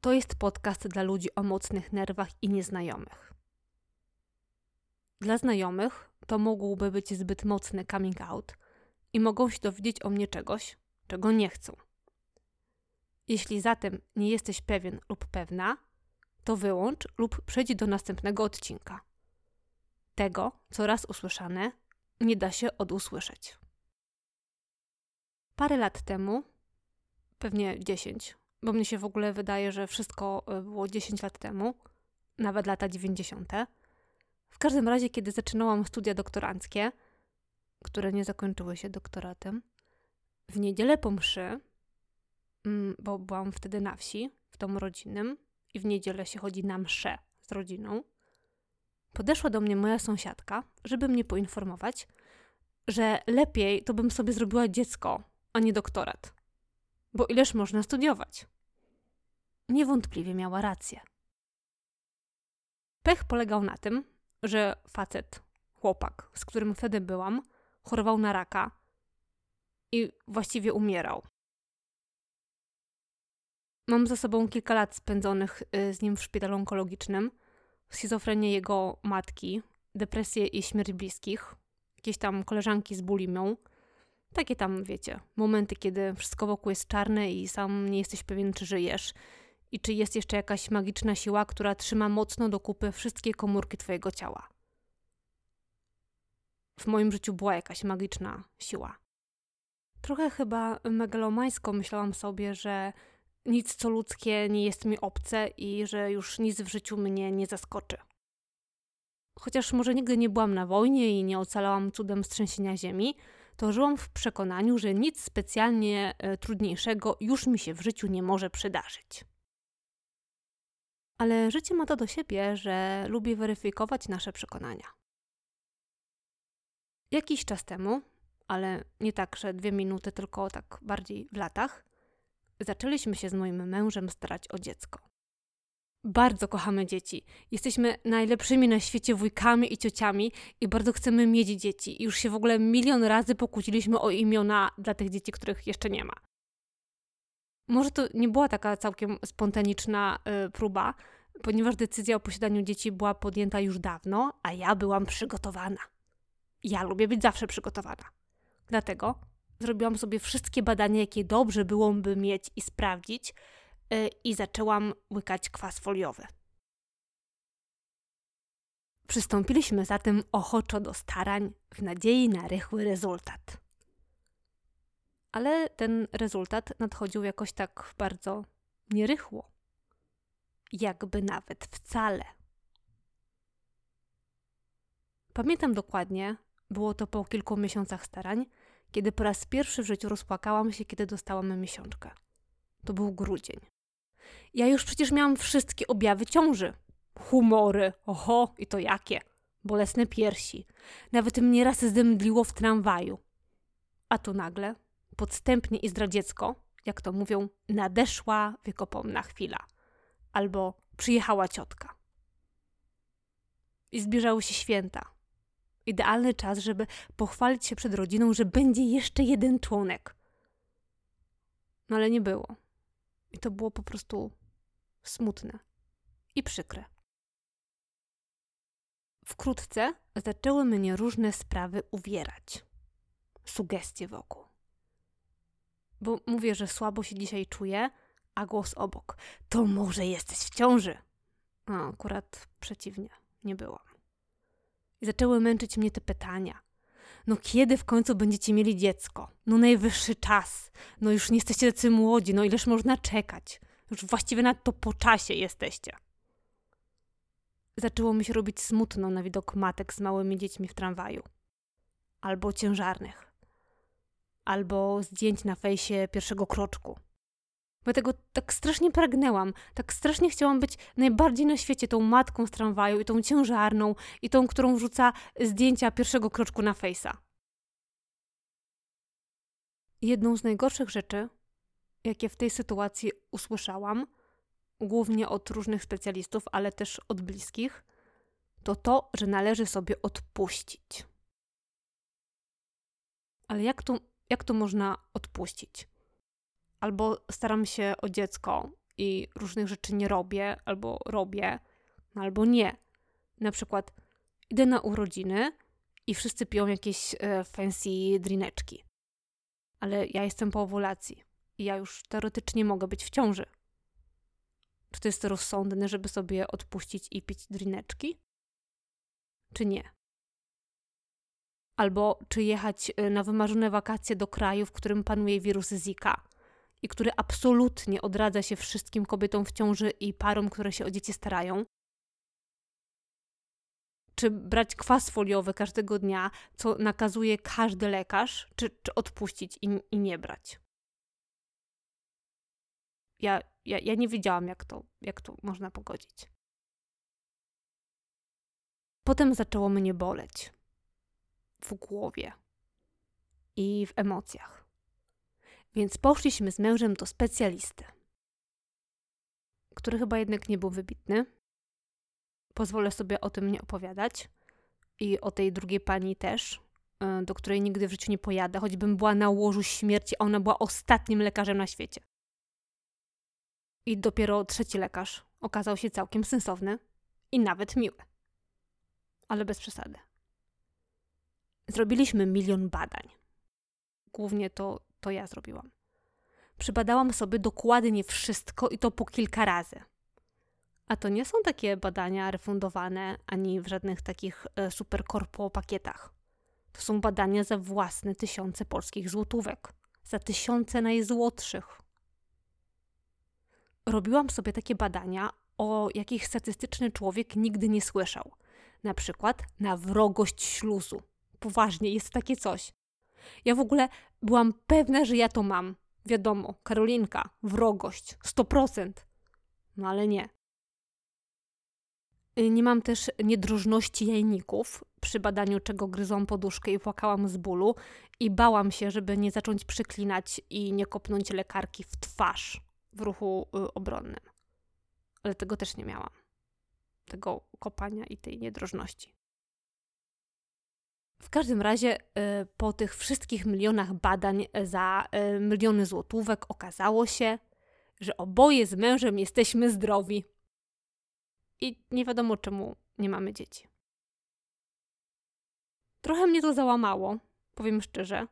to jest podcast dla ludzi o mocnych nerwach i nieznajomych. Dla znajomych to mógłby być zbyt mocny coming out i mogą się dowiedzieć o mnie czegoś, czego nie chcą. Jeśli zatem nie jesteś pewien lub pewna, to wyłącz lub przejdź do następnego odcinka. Tego, co raz usłyszane, nie da się odusłyszeć. Parę lat temu, pewnie 10, bo mnie się w ogóle wydaje, że wszystko e, było 10 lat temu, nawet lata 90. W każdym razie, kiedy zaczynałam studia doktoranckie, które nie zakończyły się doktoratem, w niedzielę po mszy, mm, bo byłam wtedy na wsi, w domu rodzinnym, i w niedzielę się chodzi na mszę z rodziną, podeszła do mnie moja sąsiadka, żeby mnie poinformować, że lepiej to bym sobie zrobiła dziecko, a nie doktorat. Bo ileż można studiować? Niewątpliwie miała rację. Pech polegał na tym, że facet, chłopak, z którym wtedy byłam, chorował na raka i właściwie umierał. Mam za sobą kilka lat spędzonych y, z nim w szpitalu onkologicznym, schizofrenię jego matki, depresję i śmierć bliskich, jakieś tam koleżanki z bulimią. Takie tam, wiecie, momenty, kiedy wszystko wokół jest czarne i sam nie jesteś pewien, czy żyjesz i czy jest jeszcze jakaś magiczna siła, która trzyma mocno do kupy wszystkie komórki twojego ciała. W moim życiu była jakaś magiczna siła. Trochę chyba megalomańsko myślałam sobie, że nic co ludzkie nie jest mi obce i że już nic w życiu mnie nie zaskoczy. Chociaż może nigdy nie byłam na wojnie i nie ocalałam cudem strzęsienia ziemi, to żyłam w przekonaniu, że nic specjalnie e, trudniejszego już mi się w życiu nie może przydarzyć. Ale życie ma to do siebie, że lubi weryfikować nasze przekonania. Jakiś czas temu, ale nie tak, że dwie minuty, tylko tak bardziej w latach, zaczęliśmy się z moim mężem starać o dziecko. Bardzo kochamy dzieci. Jesteśmy najlepszymi na świecie wujkami i ciociami i bardzo chcemy mieć dzieci. Już się w ogóle milion razy pokłóciliśmy o imiona dla tych dzieci, których jeszcze nie ma. Może to nie była taka całkiem spontaniczna y, próba, ponieważ decyzja o posiadaniu dzieci była podjęta już dawno, a ja byłam przygotowana. Ja lubię być zawsze przygotowana. Dlatego zrobiłam sobie wszystkie badania, jakie dobrze byłoby mieć i sprawdzić, yy, i zaczęłam łykać kwas foliowy. Przystąpiliśmy zatem ochoczo do starań w nadziei na rychły rezultat. Ale ten rezultat nadchodził jakoś tak bardzo nierychło. Jakby nawet wcale. Pamiętam dokładnie, było to po kilku miesiącach starań, kiedy po raz pierwszy w życiu rozpłakałam się, kiedy dostałam miesiączkę. To był grudzień. Ja już przecież miałam wszystkie objawy ciąży. Humory, oho, i to jakie. Bolesne piersi. Nawet mnie raz zdemdliło w tramwaju. A tu nagle, podstępnie i zdradziecko, jak to mówią, nadeszła wiekopomna chwila. Albo przyjechała ciotka. I zbliżały się święta idealny czas, żeby pochwalić się przed rodziną, że będzie jeszcze jeden członek. No ale nie było. I to było po prostu smutne i przykre. Wkrótce zaczęły mnie różne sprawy uwierać. Sugestie wokół. Bo mówię, że słabo się dzisiaj czuję, a głos obok. To może jesteś w ciąży. A akurat przeciwnie, nie byłam. I zaczęły męczyć mnie te pytania. No kiedy w końcu będziecie mieli dziecko? No najwyższy czas. No już nie jesteście tacy młodzi, no ileż można czekać? Już właściwie na to po czasie jesteście. Zaczęło mi się robić smutno na widok matek z małymi dziećmi w tramwaju. Albo ciężarnych. Albo zdjęć na fejsie pierwszego kroczku. Bo tego tak strasznie pragnęłam, tak strasznie chciałam być najbardziej na świecie tą matką z tramwaju i tą ciężarną i tą, którą wrzuca zdjęcia pierwszego kroczku na fejsa. Jedną z najgorszych rzeczy, jakie w tej sytuacji usłyszałam, głównie od różnych specjalistów, ale też od bliskich, to to, że należy sobie odpuścić. Ale jak to, jak to można odpuścić? albo staram się o dziecko i różnych rzeczy nie robię, albo robię, no albo nie. Na przykład idę na urodziny i wszyscy piją jakieś e, fancy drineczki. Ale ja jestem po owulacji i ja już teoretycznie mogę być w ciąży. Czy to jest rozsądne, żeby sobie odpuścić i pić drineczki? Czy nie? Albo czy jechać e, na wymarzone wakacje do kraju, w którym panuje wirus Zika i który absolutnie odradza się wszystkim kobietom w ciąży i parom, które się o dzieci starają? Czy brać kwas foliowy każdego dnia, co nakazuje każdy lekarz, czy, czy odpuścić i, i nie brać? Ja, ja, ja nie wiedziałam, jak to, jak to można pogodzić. Potem zaczęło mnie boleć w głowie i w emocjach. Więc poszliśmy z mężem do specjalisty, który chyba jednak nie był wybitny. Pozwolę sobie o tym nie opowiadać i o tej drugiej pani też, y, do której nigdy w życiu nie pojadę, choćbym była na łożu śmierci, a ona była ostatnim lekarzem na świecie. I dopiero trzeci lekarz okazał się całkiem sensowny i nawet miły. Ale bez przesady. Zrobiliśmy milion badań. Głównie to, to ja zrobiłam. Przybadałam sobie dokładnie wszystko i to po kilka razy. A to nie są takie badania refundowane ani w żadnych takich e, super korpo pakietach. To są badania za własne tysiące polskich złotówek. Za tysiące najzłotszych. Robiłam sobie takie badania, o jakich statystyczny człowiek nigdy nie słyszał. Na przykład na wrogość śluzu poważnie, jest takie coś. Ja w ogóle byłam pewna, że ja to mam. Wiadomo, Karolinka, wrogość, 100%. No ale nie. Y, nie mam też niedrożności jajników, przy badaniu czego gryzłam poduszkę i płakałam z bólu i bałam się, żeby nie zacząć przyklinać i nie kopnąć lekarki w twarz w ruchu y, obronnym. Ale tego też nie miałam. Tego kopania i tej niedrożności. W każdym razie y, po tych wszystkich milionach badań za y, miliony złotówek okazało się, że oboje z mężem jesteśmy zdrowi. I nie wiadomo czemu nie mamy dzieci. Trochę mnie to załamało, powiem szczerze.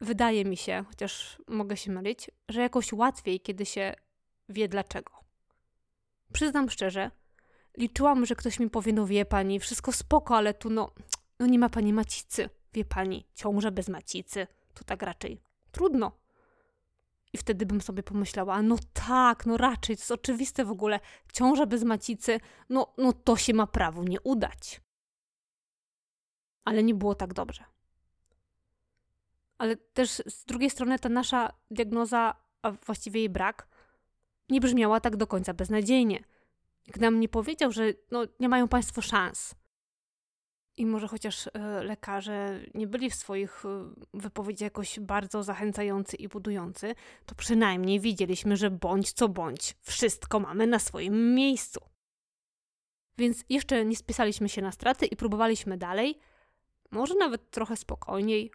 Wydaje mi się, chociaż mogę się mylić, że jakoś łatwiej, kiedy się wie dlaczego. Przyznam szczerze, liczyłam, że ktoś mi powie, no wie pani, wszystko spoko, ale tu no, no nie ma pani macicy. Wie pani, ciąża bez macicy. To tak raczej trudno. I wtedy bym sobie pomyślała, no tak, no raczej, to jest oczywiste w ogóle. Ciąża bez macicy, no, no to się ma prawo nie udać. Ale nie było tak dobrze. Ale też z drugiej strony ta nasza diagnoza, a właściwie jej brak, nie brzmiała tak do końca beznadziejnie. Nikt nam nie powiedział, że no, nie mają Państwo szans. I może chociaż e, lekarze nie byli w swoich e, wypowiedziach jakoś bardzo zachęcający i budujący, to przynajmniej widzieliśmy, że bądź co bądź, wszystko mamy na swoim miejscu. Więc jeszcze nie spisaliśmy się na straty i próbowaliśmy dalej, może nawet trochę spokojniej.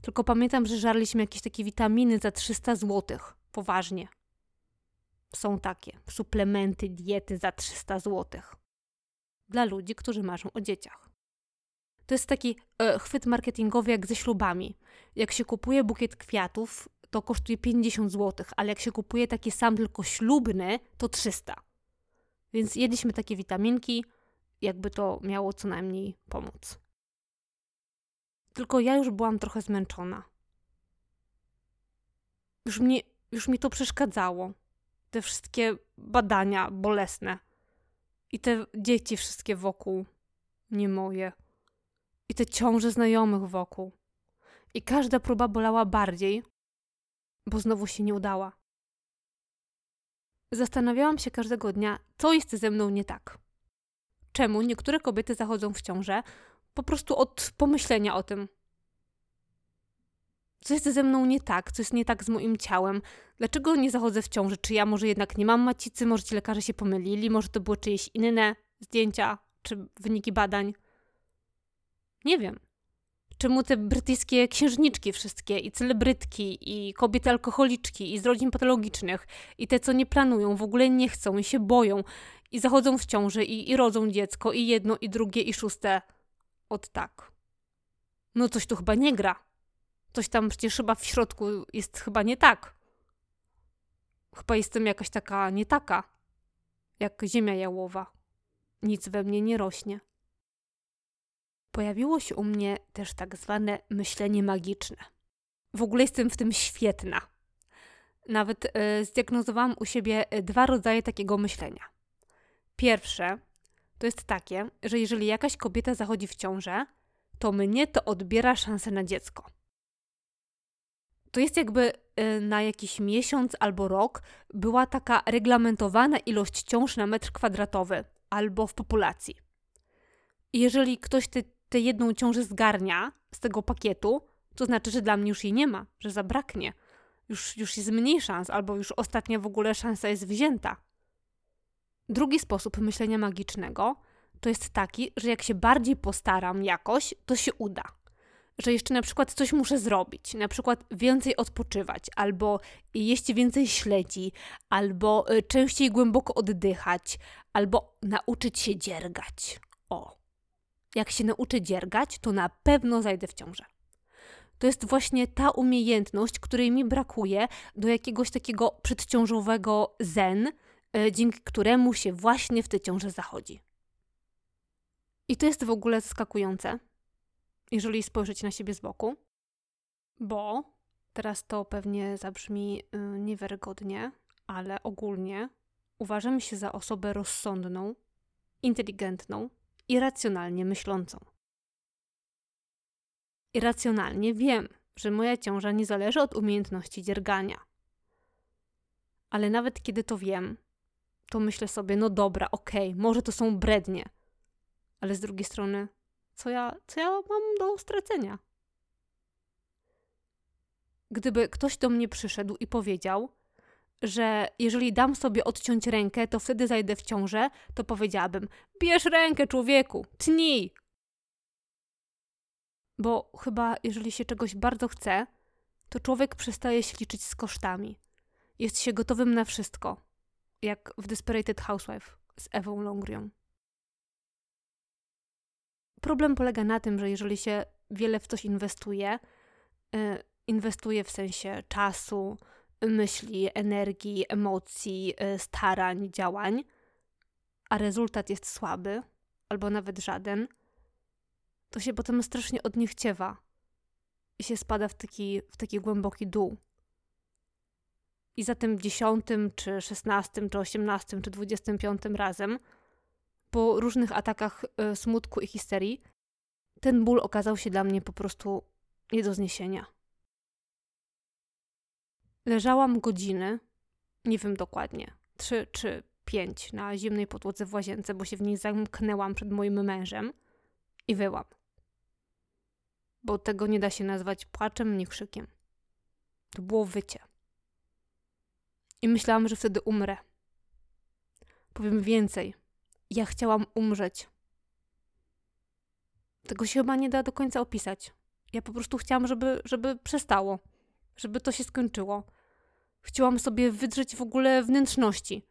Tylko pamiętam, że żarliśmy jakieś takie witaminy za 300 zł. Poważnie. Są takie suplementy, diety za 300 zł. Dla ludzi, którzy marzą o dzieciach. To jest taki e, chwyt marketingowy jak ze ślubami. Jak się kupuje bukiet kwiatów, to kosztuje 50 zł, ale jak się kupuje taki sam tylko ślubny, to 300. Więc jedliśmy takie witaminki, jakby to miało co najmniej pomóc. Tylko ja już byłam trochę zmęczona. Już, mnie, już mi to przeszkadzało. Te wszystkie badania bolesne. I te dzieci wszystkie wokół, nie moje i te ciąże znajomych wokół. I każda próba bolała bardziej, bo znowu się nie udała. Zastanawiałam się każdego dnia, co jest ze mną nie tak. Czemu niektóre kobiety zachodzą w ciążę po prostu od pomyślenia o tym. Co jest ze mną nie tak? Co jest nie tak z moim ciałem? Dlaczego nie zachodzę w ciąży? Czy ja może jednak nie mam macicy? Może ci lekarze się pomylili? Może to były czyjeś inne zdjęcia czy wyniki badań? Nie wiem. Czemu te brytyjskie księżniczki wszystkie i celebrytki i kobiety alkoholiczki i z rodzin patologicznych i te, co nie planują, w ogóle nie chcą i się boją i zachodzą w ciąży i, i rodzą dziecko i jedno i drugie i szóste. Od tak. No coś tu chyba nie gra. Coś tam przecież chyba w środku jest chyba nie tak. Chyba jestem jakaś taka nie taka, jak ziemia jałowa. Nic we mnie nie rośnie. Pojawiło się u mnie też tak zwane myślenie magiczne. W ogóle jestem w tym świetna. Nawet y, zdiagnozowałam u siebie dwa rodzaje takiego myślenia. Pierwsze to jest takie, że jeżeli jakaś kobieta zachodzi w ciążę, to mnie to odbiera szansę na dziecko. To jest jakby y, na jakiś miesiąc albo rok była taka reglamentowana ilość ciąż na metr kwadratowy albo w populacji. Jeżeli ktoś tę jedną ciążę zgarnia z tego pakietu, to znaczy, że dla mnie już jej nie ma, że zabraknie. Już, już jest mniej szans, albo już ostatnia w ogóle szansa jest wzięta. Drugi sposób myślenia magicznego to jest taki, że jak się bardziej postaram jakoś, to się uda. Że jeszcze na przykład coś muszę zrobić, na przykład więcej odpoczywać, albo jeść więcej śledzi, albo y, częściej głęboko oddychać, albo nauczyć się dziergać. O, jak się nauczę dziergać, to na pewno zajdę w ciążę. To jest właśnie ta umiejętność, której mi brakuje do jakiegoś takiego przedciążowego zen, y, dzięki któremu się właśnie w tę ciążę zachodzi. I to jest w ogóle zaskakujące, jeżeli spojrzeć na siebie z boku, bo teraz to pewnie zabrzmi yy, niewiarygodnie, ale ogólnie uważam się za osobę rozsądną, inteligentną i racjonalnie myślącą. Irracjonalnie wiem, że moja ciąża nie zależy od umiejętności dziergania. Ale nawet kiedy to wiem, to myślę sobie, no dobra, okej, okay, może to są brednie, ale z drugiej strony, co ja, co ja mam do stracenia? Gdyby ktoś do mnie przyszedł i powiedział, że jeżeli dam sobie odciąć rękę, to wtedy zajdę w ciążę, to powiedziałabym: Bierz rękę, człowieku, tnij! Bo chyba, jeżeli się czegoś bardzo chce, to człowiek przestaje się liczyć z kosztami. Jest się gotowym na wszystko, jak w Desperated Housewife z Ewą Longrion. Problem polega na tym, że jeżeli się wiele w coś inwestuje, y, inwestuje w sensie czasu, myśli, energii, emocji, y, starań, działań, a rezultat jest słaby albo nawet żaden, to się potem strasznie odniechciewa i się spada w taki, w taki głęboki dół. I za tym dziesiątym, czy szesnastym, czy osiemnastym, czy dwudziestym piątym razem po różnych atakach y, smutku i histerii, ten ból okazał się dla mnie po prostu nie do zniesienia. Leżałam godziny, nie wiem dokładnie, trzy czy pięć na zimnej podłodze w łazience, bo się w niej zamknęłam przed moim mężem i wyłam. Bo tego nie da się nazwać płaczem ni krzykiem. To było wycie. I myślałam, że wtedy umrę. Powiem więcej – ja chciałam umrzeć. Tego się chyba nie da do końca opisać. Ja po prostu chciałam, żeby, żeby przestało, żeby to się skończyło. Chciałam sobie wydrzeć w ogóle wnętrzności.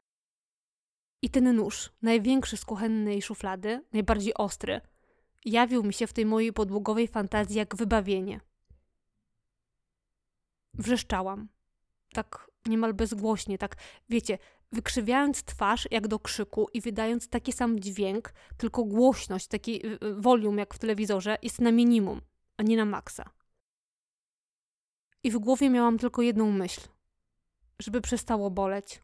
I ten nóż, największy z kuchennej szuflady, najbardziej ostry, jawił mi się w tej mojej podłogowej fantazji jak wybawienie. Wrzeszczałam. Tak niemal bezgłośnie, tak, wiecie, wykrzywiając twarz jak do krzyku i wydając taki sam dźwięk, tylko głośność, taki y, y, volume jak w telewizorze jest na minimum, a nie na maksa. I w głowie miałam tylko jedną myśl, żeby przestało boleć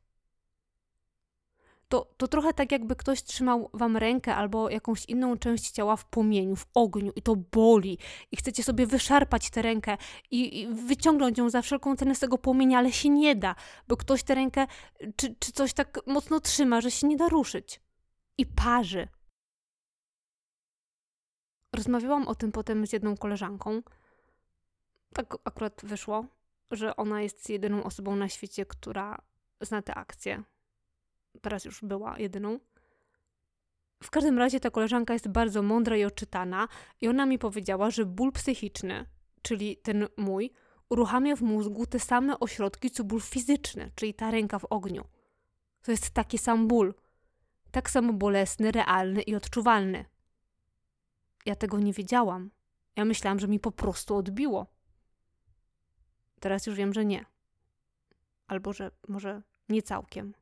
to, to trochę tak jakby ktoś trzymał wam rękę albo jakąś inną część ciała w płomieniu, w ogniu i to boli i chcecie sobie wyszarpać tę rękę i, i wyciągnąć ją za wszelką cenę z tego płomienia, ale się nie da, bo ktoś tę rękę czy, czy coś tak mocno trzyma, że się nie da ruszyć. I parzy. Rozmawiałam o tym potem z jedną koleżanką. Tak akurat wyszło, że ona jest jedyną osobą na świecie, która zna tę akcję teraz już była jedyną. W każdym razie ta koleżanka jest bardzo mądra i odczytana i ona mi powiedziała, że ból psychiczny, czyli ten mój, uruchamia w mózgu te same ośrodki, co ból fizyczny, czyli ta ręka w ogniu. To jest taki sam ból. Tak samo bolesny, realny i odczuwalny. Ja tego nie wiedziałam. Ja myślałam, że mi po prostu odbiło. Teraz już wiem, że nie. Albo że może nie całkiem.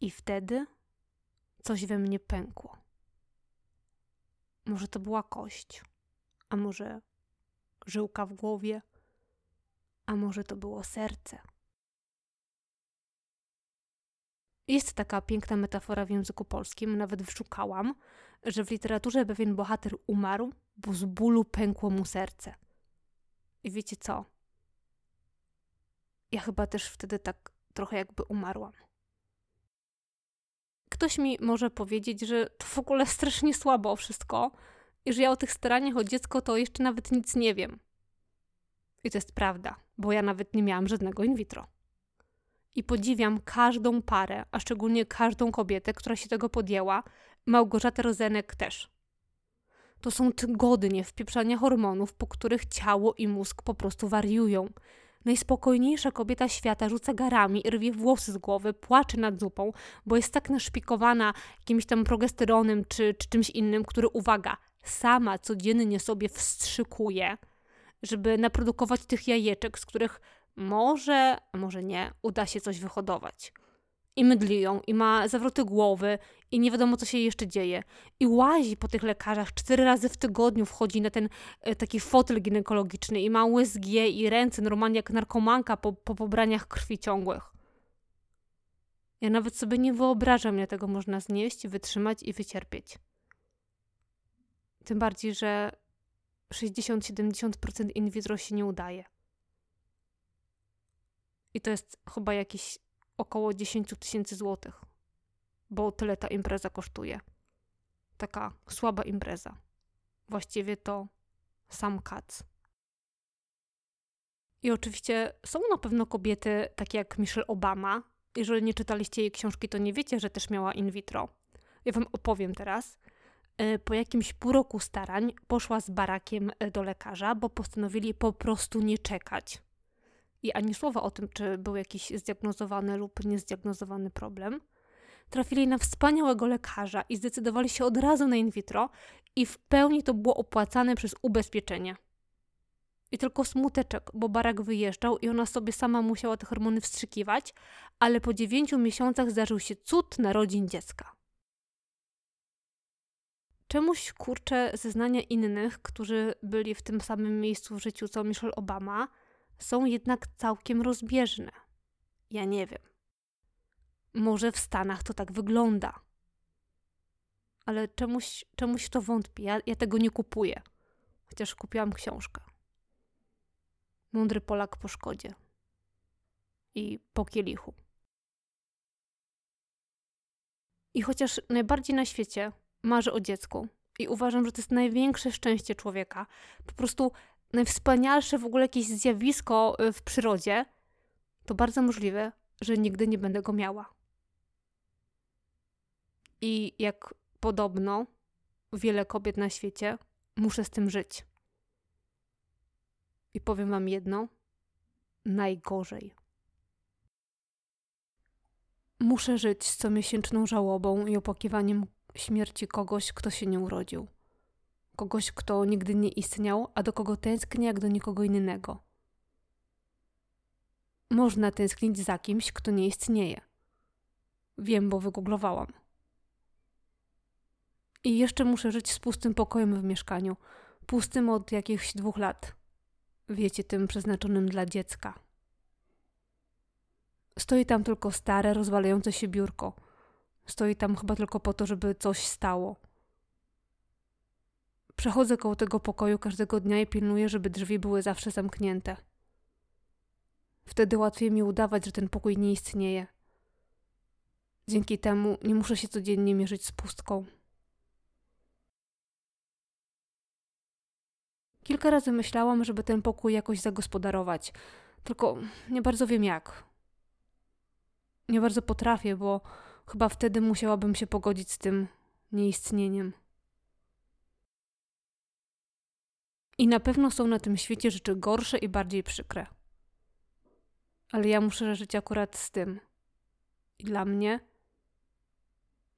I wtedy coś we mnie pękło. Może to była kość, a może żyłka w głowie, a może to było serce. Jest taka piękna metafora w języku polskim, nawet wyszukałam, że w literaturze pewien bohater umarł, bo z bólu pękło mu serce. I wiecie co? Ja chyba też wtedy tak trochę jakby umarłam. Ktoś mi może powiedzieć, że to w ogóle strasznie słabo wszystko i że ja o tych staraniach o dziecko to jeszcze nawet nic nie wiem. I to jest prawda, bo ja nawet nie miałam żadnego in vitro. I podziwiam każdą parę, a szczególnie każdą kobietę, która się tego podjęła. Małgorzata Rozenek też. To są tygodnie wpieprzania hormonów, po których ciało i mózg po prostu wariują. Najspokojniejsza kobieta świata rzuca garami, rwie włosy z głowy, płacze nad zupą, bo jest tak naszpikowana jakimś tam progesteronem czy, czy czymś innym, który, uwaga, sama codziennie sobie wstrzykuje, żeby naprodukować tych jajeczek, z których może, a może nie, uda się coś wyhodować. I mydli ją, i ma zawroty głowy, i nie wiadomo, co się jeszcze dzieje. I łazi po tych lekarzach, cztery razy w tygodniu wchodzi na ten e, taki fotel ginekologiczny, i ma USG, i ręce normalnie jak narkomanka po, po pobraniach krwi ciągłych. Ja nawet sobie nie wyobrażam, ile tego można znieść, wytrzymać i wycierpieć. Tym bardziej, że 60-70% in vitro się nie udaje. I to jest chyba jakieś około 10 tysięcy złotych, bo tyle ta impreza kosztuje. Taka słaba impreza. Właściwie to sam kac. I oczywiście są na pewno kobiety takie jak Michelle Obama. Jeżeli nie czytaliście jej książki, to nie wiecie, że też miała in vitro. Ja wam opowiem teraz. E, po jakimś pół roku starań poszła z barakiem e, do lekarza, bo postanowili po prostu nie czekać i ani słowa o tym, czy był jakiś zdiagnozowany lub niezdiagnozowany problem. Trafili na wspaniałego lekarza i zdecydowali się od razu na in vitro, i w pełni to było opłacane przez ubezpieczenie. I tylko smuteczek, bo barak wyjeżdżał i ona sobie sama musiała te hormony wstrzykiwać, ale po dziewięciu miesiącach zdarzył się cud narodzin dziecka. Czemuś kurczę zeznania innych, którzy byli w tym samym miejscu w życiu co Michelle Obama, są jednak całkiem rozbieżne. Ja nie wiem. Może w Stanach to tak wygląda. Ale czemuś, czemuś to wątpię. Ja, ja tego nie kupuję. Chociaż kupiłam książkę. Mądry Polak po szkodzie. I po kielichu. I chociaż najbardziej na świecie marzę o dziecku i uważam, że to jest największe szczęście człowieka, po prostu najwspanialsze w ogóle jakieś zjawisko y, w przyrodzie, to bardzo możliwe, że nigdy nie będę go miała. I jak podobno wiele kobiet na świecie, muszę z tym żyć. I powiem Wam jedno: najgorzej. Muszę żyć z comiesięczną żałobą i opłakiwaniem śmierci kogoś, kto się nie urodził kogoś, kto nigdy nie istniał, a do kogo tęsknię jak do nikogo innego. Można tęsknić za kimś, kto nie istnieje. Wiem, bo wygooglowałam. I jeszcze muszę żyć z pustym pokojem w mieszkaniu, pustym od jakichś dwóch lat. Wiecie, tym przeznaczonym dla dziecka. Stoi tam tylko stare, rozwalające się biurko. Stoi tam chyba tylko po to, żeby coś stało. Przechodzę koło tego pokoju każdego dnia i pilnuję, żeby drzwi były zawsze zamknięte. Wtedy łatwiej mi udawać, że ten pokój nie istnieje. Dzięki temu nie muszę się codziennie mierzyć z pustką. Kilka razy myślałam, żeby ten pokój jakoś zagospodarować, tylko nie bardzo wiem jak. Nie bardzo potrafię, bo chyba wtedy musiałabym się pogodzić z tym, nieistnieniem. I na pewno są na tym świecie rzeczy gorsze i bardziej przykre. Ale ja muszę żyć akurat z tym. I dla mnie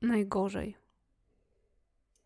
najgorzej.